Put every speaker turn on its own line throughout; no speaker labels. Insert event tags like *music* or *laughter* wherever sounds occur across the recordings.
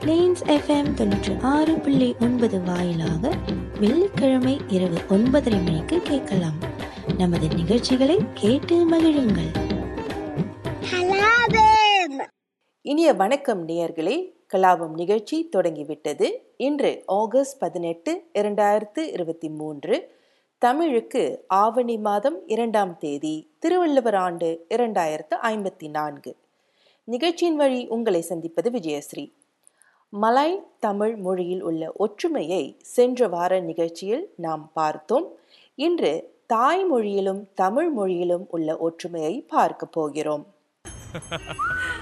Planes FM தொண்ணூற்றி ஆறு புள்ளி ஒன்பது வாயிலாக வெள்ளிக்கிழமை இரவு ஒன்பதரை மணிக்கு கேட்கலாம். நமது நிகழ்ச்சிகளை கேட்டு மகிழுங்கள்.
இனிய வணக்கம் நேயர்களே. கலாபம் நிகழ்ச்சி தொடங்கிவிட்டது. இன்று ஆகஸ்ட் பதினெட்டு இரண்டாயிரத்து இருபத்தி மூன்று தமிழுக்கு ஆவணி மாதம் இரண்டாம் தேதி திருவள்ளுவர் ஆண்டு இரண்டாயிரத்து ஐம்பத்தி நான்கு. நிகழ்ச்சியின் வழி உங்களை சந்திப்பது விஜயஸ்ரீ. மலாய் தமிழ் மொழியில் உள்ள ஒற்றுமையை சென்ற வார நிகழ்ச்சியில் நாம் பார்த்தோம். இன்று தாய்மொழியிலும் தமிழ் மொழியிலும் உள்ள ஒற்றுமையை பார்க்க போகிறோம். *laughs*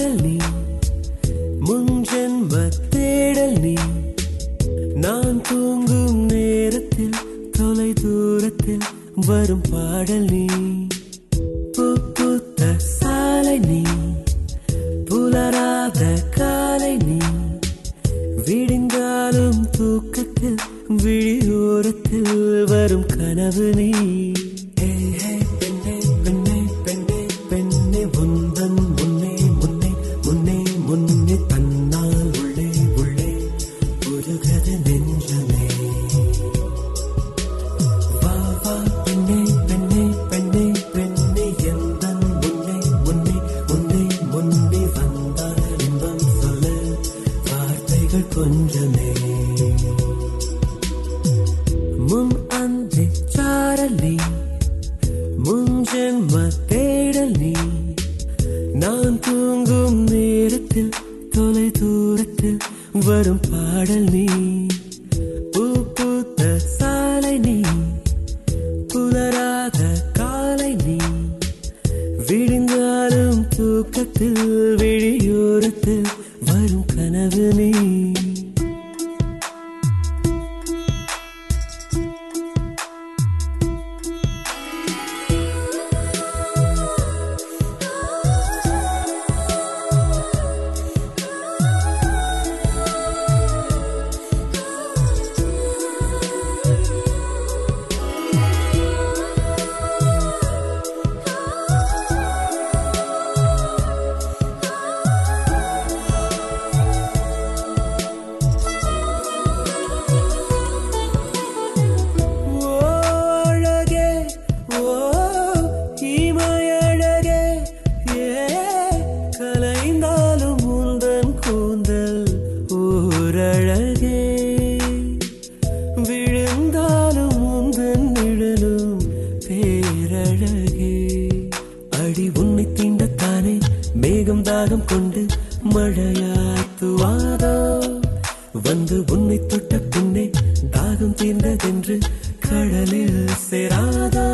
முன்னந்திச்சாரல் நீ முன்ஜென்ம தேடல் நீ நான் தூங்கும் நேரத்தில் தொலை தூரத்தில் வரும் பாடல் நீ பூ சாலை நீ புலராத காலை நீ விடிந்தாலும் தூக்கத்தில் விழியோரத்தில் வரும் கனவு நீ வார்த்தைகள் கொஞ்சமே. முன் அந்தி சாரலி நீ முன்ஜென்ம தேடல். நான் தூங்கும் நேரத்தில் தொலை தூரத்தில் வரும் பாடல் நீ. சென்று கடலில் சேராதோ?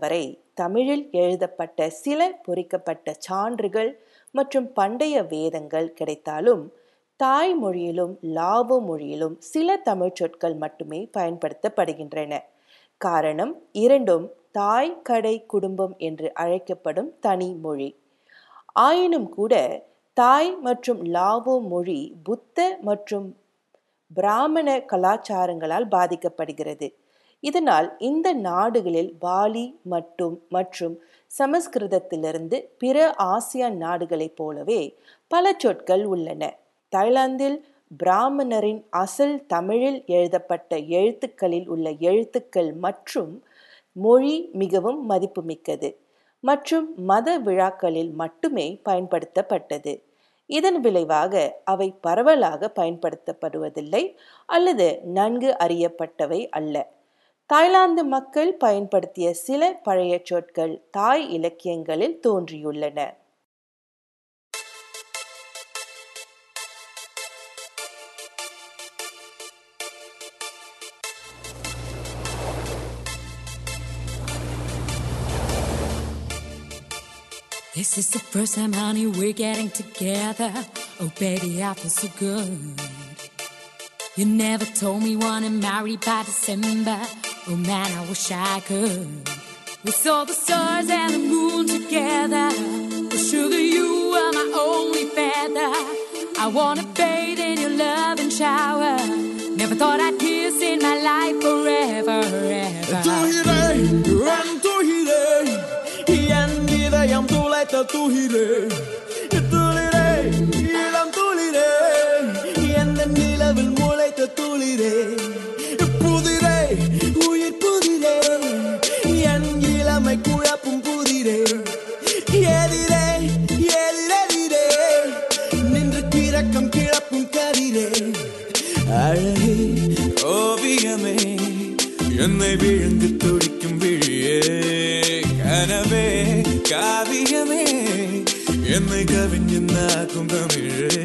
பொறுத்தவரை தமிழில் எழுதப்பட்ட சில பொறிக்கப்பட்ட சான்றுகள் மற்றும் பண்டைய வேதங்கள் கிடைத்தாலும் தாய்மொழியிலும் லாவோ மொழியிலும் சில தமிழ் சொற்கள் மட்டுமே பயன்படுத்தப்படுகின்றன. காரணம் இரண்டும் தாய் கடை குடும்பம் என்று அழைக்கப்படும் தனி மொழி. ஆயினும் கூட தாய் மற்றும் லாவோ மொழி புத்த மற்றும் பிராமண கலாச்சாரங்களால் பாதிக்கப்படுகிறது. இதனால் இந்த நாடுகளில் பாலி மற்றும் மற்றும் சமஸ்கிருதத்திலிருந்து பிற ஆசியான் நாடுகளைப் போலவே பல சொற்கள் உள்ளன. தாய்லாந்தில் பிராமணரின் அசல் தமிழில் எழுதப்பட்ட எழுத்துக்களில் உள்ள எழுத்துக்கள் மற்றும் மொழி மிகவும் மதிப்புமிக்கது மற்றும் மத விழாக்களில் மட்டுமே பயன்படுத்தப்பட்டது. இதன் விளைவாக அவை பரவலாக பயன்படுத்தப்படுவதில்லை அல்லது நன்கு அறியப்பட்டவை அல்ல. தாய்லாந்து மக்கள் பயன்படுத்திய சில பழைய சொற்கள் தாய் இலக்கியங்களில் தோன்றியுள்ளன
This is the first time, honey, we're getting together. Oh, baby, I feel so good. You never told me wanna marry by December. Oh man, I wish I could. We saw the stars and the moon together. But sugar, you are my only feather. I wanna bathe in your love and shower. Never thought I'd kiss in my life forever, ever.
Tuhire, am tuhire. Ian gida yam tuleta tuhire. Tulire, ilam tulire. Ian den nilavil muleta tulire. என்னை விழுந்து துடிக்கும் விழியே கனவே காவியமே என்னை கவிஞன் நாக்கும் தமிழே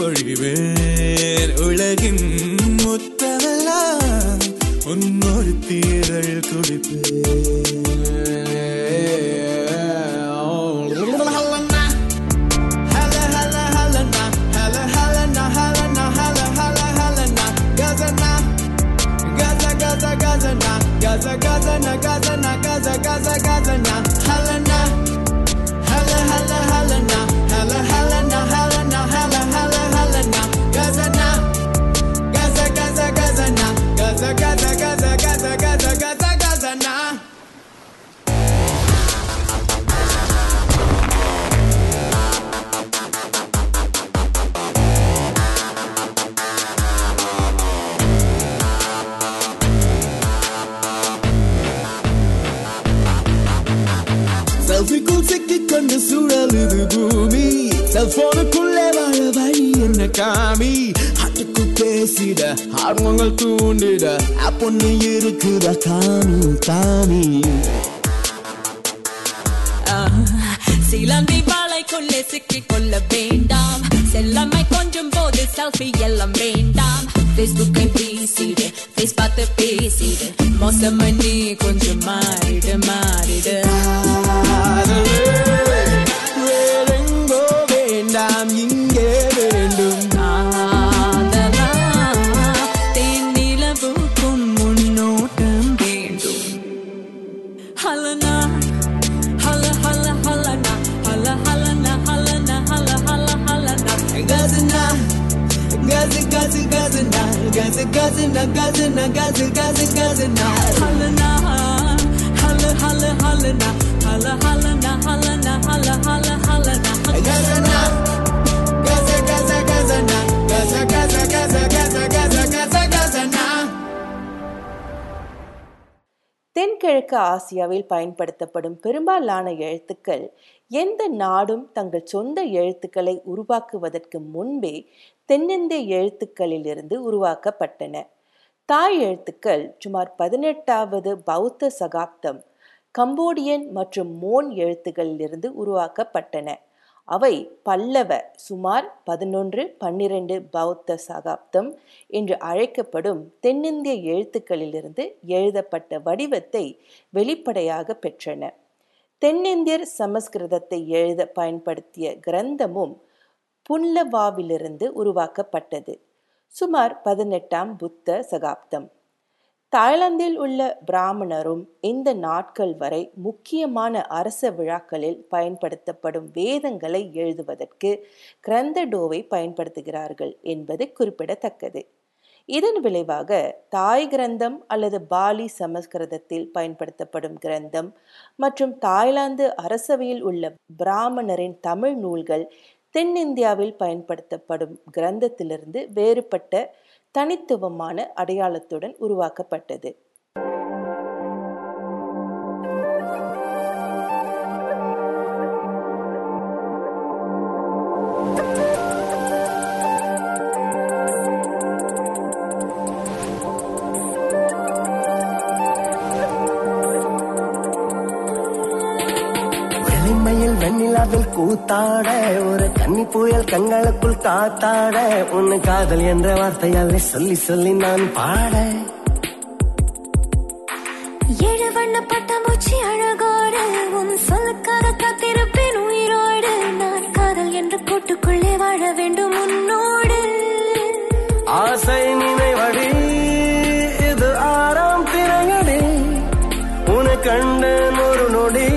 பொழிவேன் உலகின் முத்தமெல்லாம் உன்னொரு தீரல் குடிப்பேன் பொண்ணு இருக்குதா? காமி காமி
சிலந்தி வாழைக்குள்ளே
சிக்கி ஆசியாவில் பயன்படுத்தப்படும் பெரும்பாலான எழுத்துக்கள் எந்த நாடும் தங்கள் சொந்த எழுத்துக்களை உருவாக்குவதற்கு முன்பே தென்னிந்திய எழுத்துக்களிலிருந்து உருவாக்கப்பட்டன. தாய் எழுத்துக்கள் சுமார் பதினெட்டாவது பௌத்த சகாப்தம் கம்போடியன் மற்றும் மோன் எழுத்துக்களிலிருந்து உருவாக்கப்பட்டன. அவை பல்லவ சுமார் பதினொன்று பன்னிரண்டு பௌத்த சகாப்தம் என்று அழைக்கப்படும் தென்னிந்திய எழுத்துக்களிலிருந்து எழுதப்பட்ட வடிவத்தை வெளிப்படையாக பெற்றன. தென்னிந்தியர் சமஸ்கிருதத்தை எழுத பயன்படுத்திய கிரந்தமும் புன்லவாவிலிருந்து உருவாக்கப்பட்டது. சுமார் பதினெட்டாம் புத்த சகாப்தம். தாய்லாந்தில் உள்ள பிராமணரும் இந்த நாட்கள் வரை முக்கியமான அரச விழாக்களில் பயன்படுத்தப்படும் வேதங்களை எழுதுவதற்கு கிரந்தடோவை பயன்படுத்துகிறார்கள் என்பது குறிப்பிடத்தக்கது. இதன் விளைவாக தாய் கிரந்தம் அல்லது பாலி சமஸ்கிருதத்தில் பயன்படுத்தப்படும் கிரந்தம் மற்றும் தாய்லாந்து அரசவையில் உள்ள பிராமணரின் தமிழ் நூல்கள் தென்னிந்தியாவில் பயன்படுத்தப்படும் கிரந்தத்திலிருந்து வேறுபட்ட தனித்துவமான அடையாளத்துடன் உருவாக்கப்பட்டது.
புயல் கண்களுக்குள் காத்தாட உன்னு காதல் என்ற வார்த்தையால் சொல்லி சொல்லி நான் பாட.
ஏழு வண்ண பட்டாம்பூச்சி அழகோடு உன் சொல்லுக்காக காத்திருப்பேன் உயிரோடு. நான் காதல் என்ற கூட்டுக்குள்ளே வாழ வேண்டும் உன்னோடு.
ஆசை நினைவடி இது ஆறாம் திரையடி உன கண்டேன் ஒரு நொடி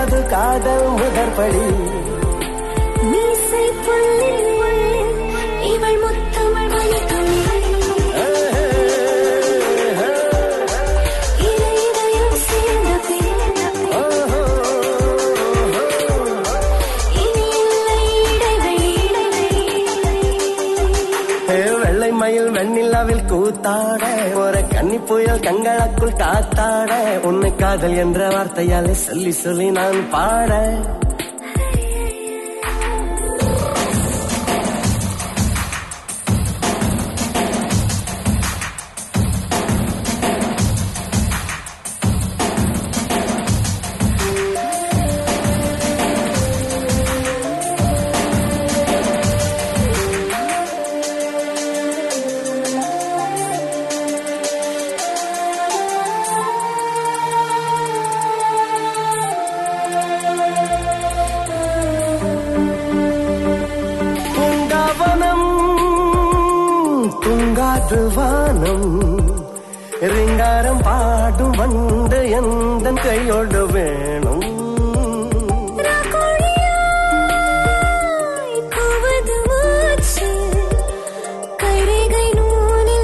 அது காதல் முதற்படி. புயல் கண்களுக்குள் காத்தாட உன்னை காதல் என்ற வார்த்தையாலே சொல்லி சொல்லி நான் பாட.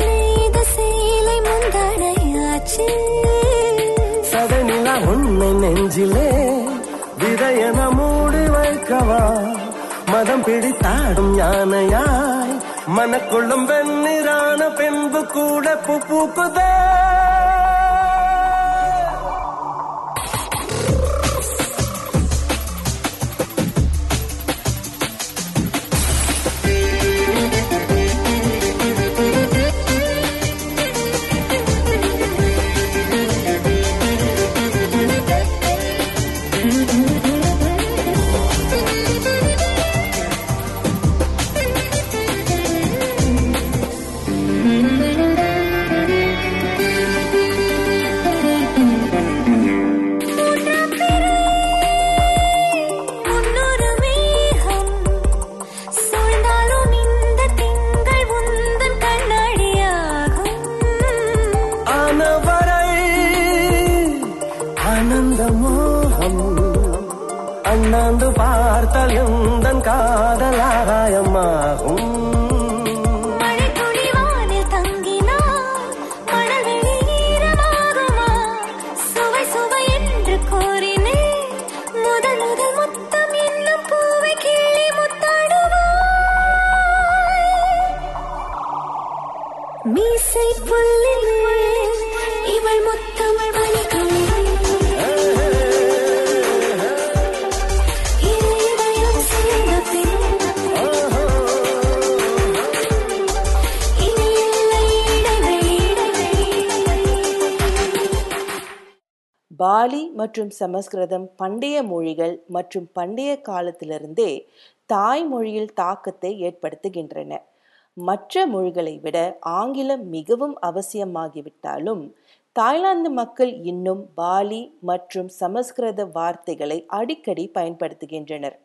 நெய்த சேலை முந்தானையாச்சு.
சதனிலா உன்னை நெஞ்சிலே விதையென மூடி வைக்கவா? மதம் பிடித்தாடும் யானையாய் மனக்குள்ளும் வெண்ணிறான பின்பு கூட பூ பூக்குதே.
மற்றும் சமஸ்கிருதம் பண்டைய மொழிகள் மற்றும் பண்டைய காலத்திலிருந்தே தாய்மொழியில் தாக்கத்தை ஏற்படுத்துகின்றன. மற்ற மொழிகளை விட ஆங்கிலம் மிகவும் அவசியமாகிவிட்டாலும் தாய்லாந்து மக்கள் இன்னும் பாலி மற்றும் சமஸ்கிருத வார்த்தைகளை அடிக்கடி பயன்படுத்துகின்றனர்.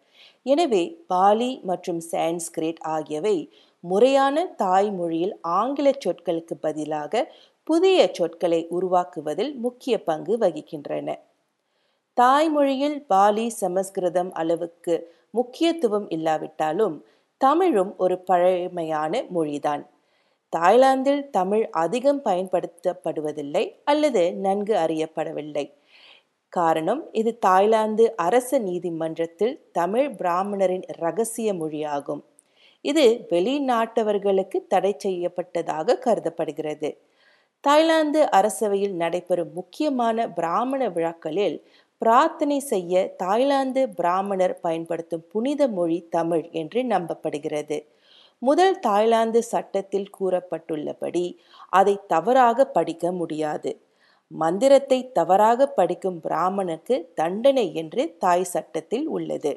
எனவே பாலி மற்றும் சான்ஸ்கிரிட் ஆகியவை முறையான தாய்மொழியில் ஆங்கில சொற்களுக்கு பதிலாக புதிய சொற்களை உருவாக்குவதில் முக்கிய பங்கு வகிக்கின்றன. தாய்மொழியில் பாலி சமஸ்கிருதம் அளவுக்கு முக்கியத்துவம் இல்லாவிட்டாலும் தமிழும் ஒரு பழமையான மொழிதான். தாய்லாந்தில் தமிழ் அதிகம் பயன்படுத்தப்படுவதில்லை அல்லது நன்கு அறியப்படவில்லை. காரணம் இது தாய்லாந்து அரச நீதிமன்றத்தில் தமிழ் பிராமணரின் ரகசிய மொழியாகும். இது வெளிநாட்டவர்களுக்கு தடை செய்யப்பட்டதாக கருதப்படுகிறது. தாய்லாந்து அரசவையில் நடைபெறும் முக்கியமான பிராமண விழாக்களில் பிரார்த்தனை செய்ய தாய்லாந்து பிராமணர் பயன்படுத்தும் புனித மொழி தமிழ் என்று நம்பப்படுகிறது. முதல் தாய்லாந்து சட்டத்தில் கூறப்பட்டுள்ளபடி அதை தவறாக படிக்க முடியாது. மந்திரத்தை தவறாக படிக்கும் பிராமணனுக்கு தண்டனை என்று தாய் சட்டத்தில் உள்ளது.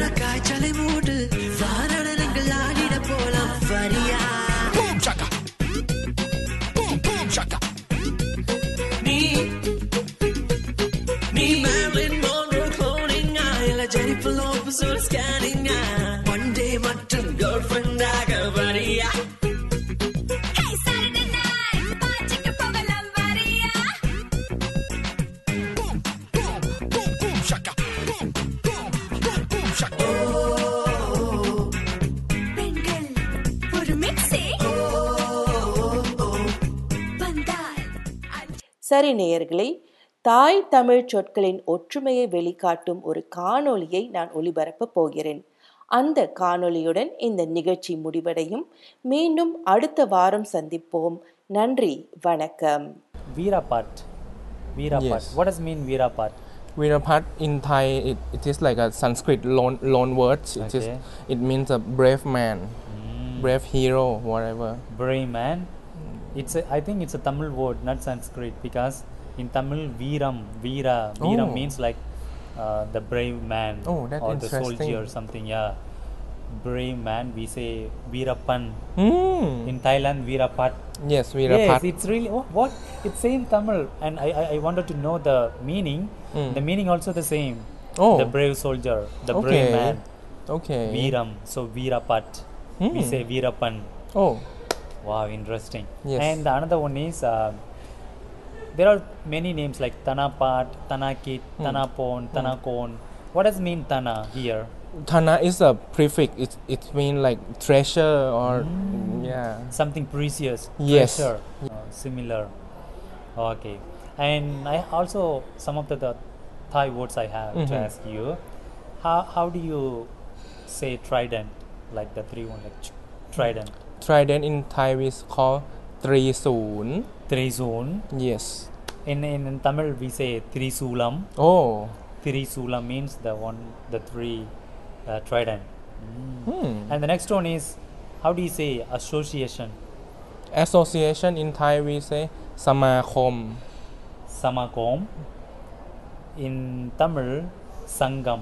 la calle.
சரி நேயர்களே தாய் தமிழ் சொற்களின் ஒற்றுமையை வெளிக்காட்டும் ஒரு காணொளியை நான் ஒளிபரப்பப் போகிறேன் அந்த காணொளியுடன் இந்த நிகழ்ச்சி முடிவடையும் மீண்டும் அடுத்த வாரம் சந்திப்போம் நன்றி வணக்கம்
Veerapat. Veerapat.
Yes.
What does mean Veerapat?
Virapat in Thai, it, it is like a Sanskrit loan, loan word. It is
Okay.
it means a brave man, brave hero, whatever.
Brave man. It's a, I think it's a Tamil word, not Sanskrit, because in Tamil, Veeram, Veera, Veeram
Oh.
means like uh, the brave man
Oh,
or the soldier or something. Yeah, brave man. We say Veerapan.
Hmm.
In Thailand, Veerapat.
Yes, Virapat.
Yes, it's really oh, what it's same Tamil, and I, I I wanted to know the meaning.
Mm.
The meaning also the same.
Oh.
The brave soldier, the brave man.
okay.
Veeram. So Veerapat. We
Hmm.
say Veerapan.
Oh,
Wow, interesting.
Yes.
And the another one is uh, there are many names like Tanapat, Tanakit,
Hmm.
Tanapon, Tanakon. What does mean Tana here?
Thana is a prefix. It it means like treasure or yeah.
Something precious.
Yes.
treasure, uh, similar. Okay. And I also some of the, the Thai words I have to
Mhm.
ask you. How how do you say trident? Like the three one like ch- trident.
Trident in Thai is called Trisun.
Trizun.
Yes.
In, in in Tamil we say Trisulam.
Oh.
Trisula means the one, the three uh, trident.
Hmm.
And the next one is, how do you say association?
Association in Thai we say Samakom.
Samakom. In Tamil, Sangam.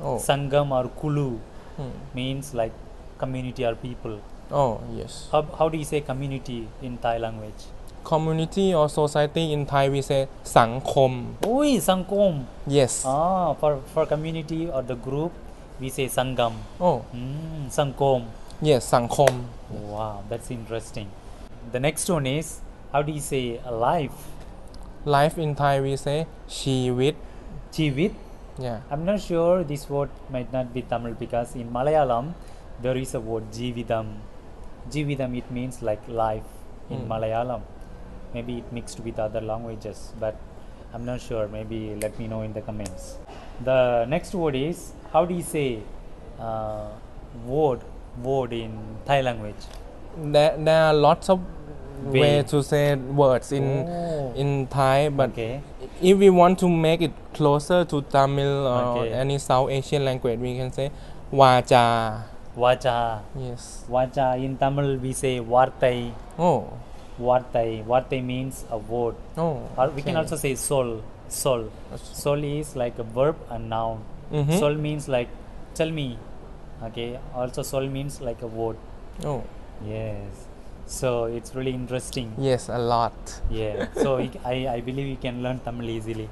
Oh.
Sangam or Kulu
Hmm.
means like community or people.
Oh, yes.
How, how do you say community in Thai language?
Community or society in Thai we say sangkom.
Oi, sangkom.
Yes.
Ah, for, for community or the group we say sangam.
Oh.
Mm, sangkom.
Yes, sangkom.
Wow, that's interesting. The next one is how do you say life?
Life in Thai we say chivit.
Chivit?
Yeah.
I'm not sure this word might not be Tamil because in Malayalam there is a word jividam. Jividam it means like life in
Hmm.
Malayalam. Maybe it mixed with other languages, but I'm not sure. Maybe let me know in the comments. The next word is how do you say uh, word word in Thai language?
There, there are lots of
Way.
way to say words in
Oh.
in Thai, but
Okay.
if we want to make it closer to Tamil or
Okay.
any South Asian language, we can say Vaja.
Vacha.
Yes.
Vacha. In Tamil, we say Vartai.
Oh.
Vartai. Vartai means a word.
Oh.
Or we can also say Sol. Sol. Sol is like a verb and noun.
Mm-hmm.
Sol means like, tell me. Okay. Also, Sol means like a word.
Oh.
Yes. So, it's really interesting.
Yes, a lot.
Yeah. So, I, I believe you can learn Tamil easily.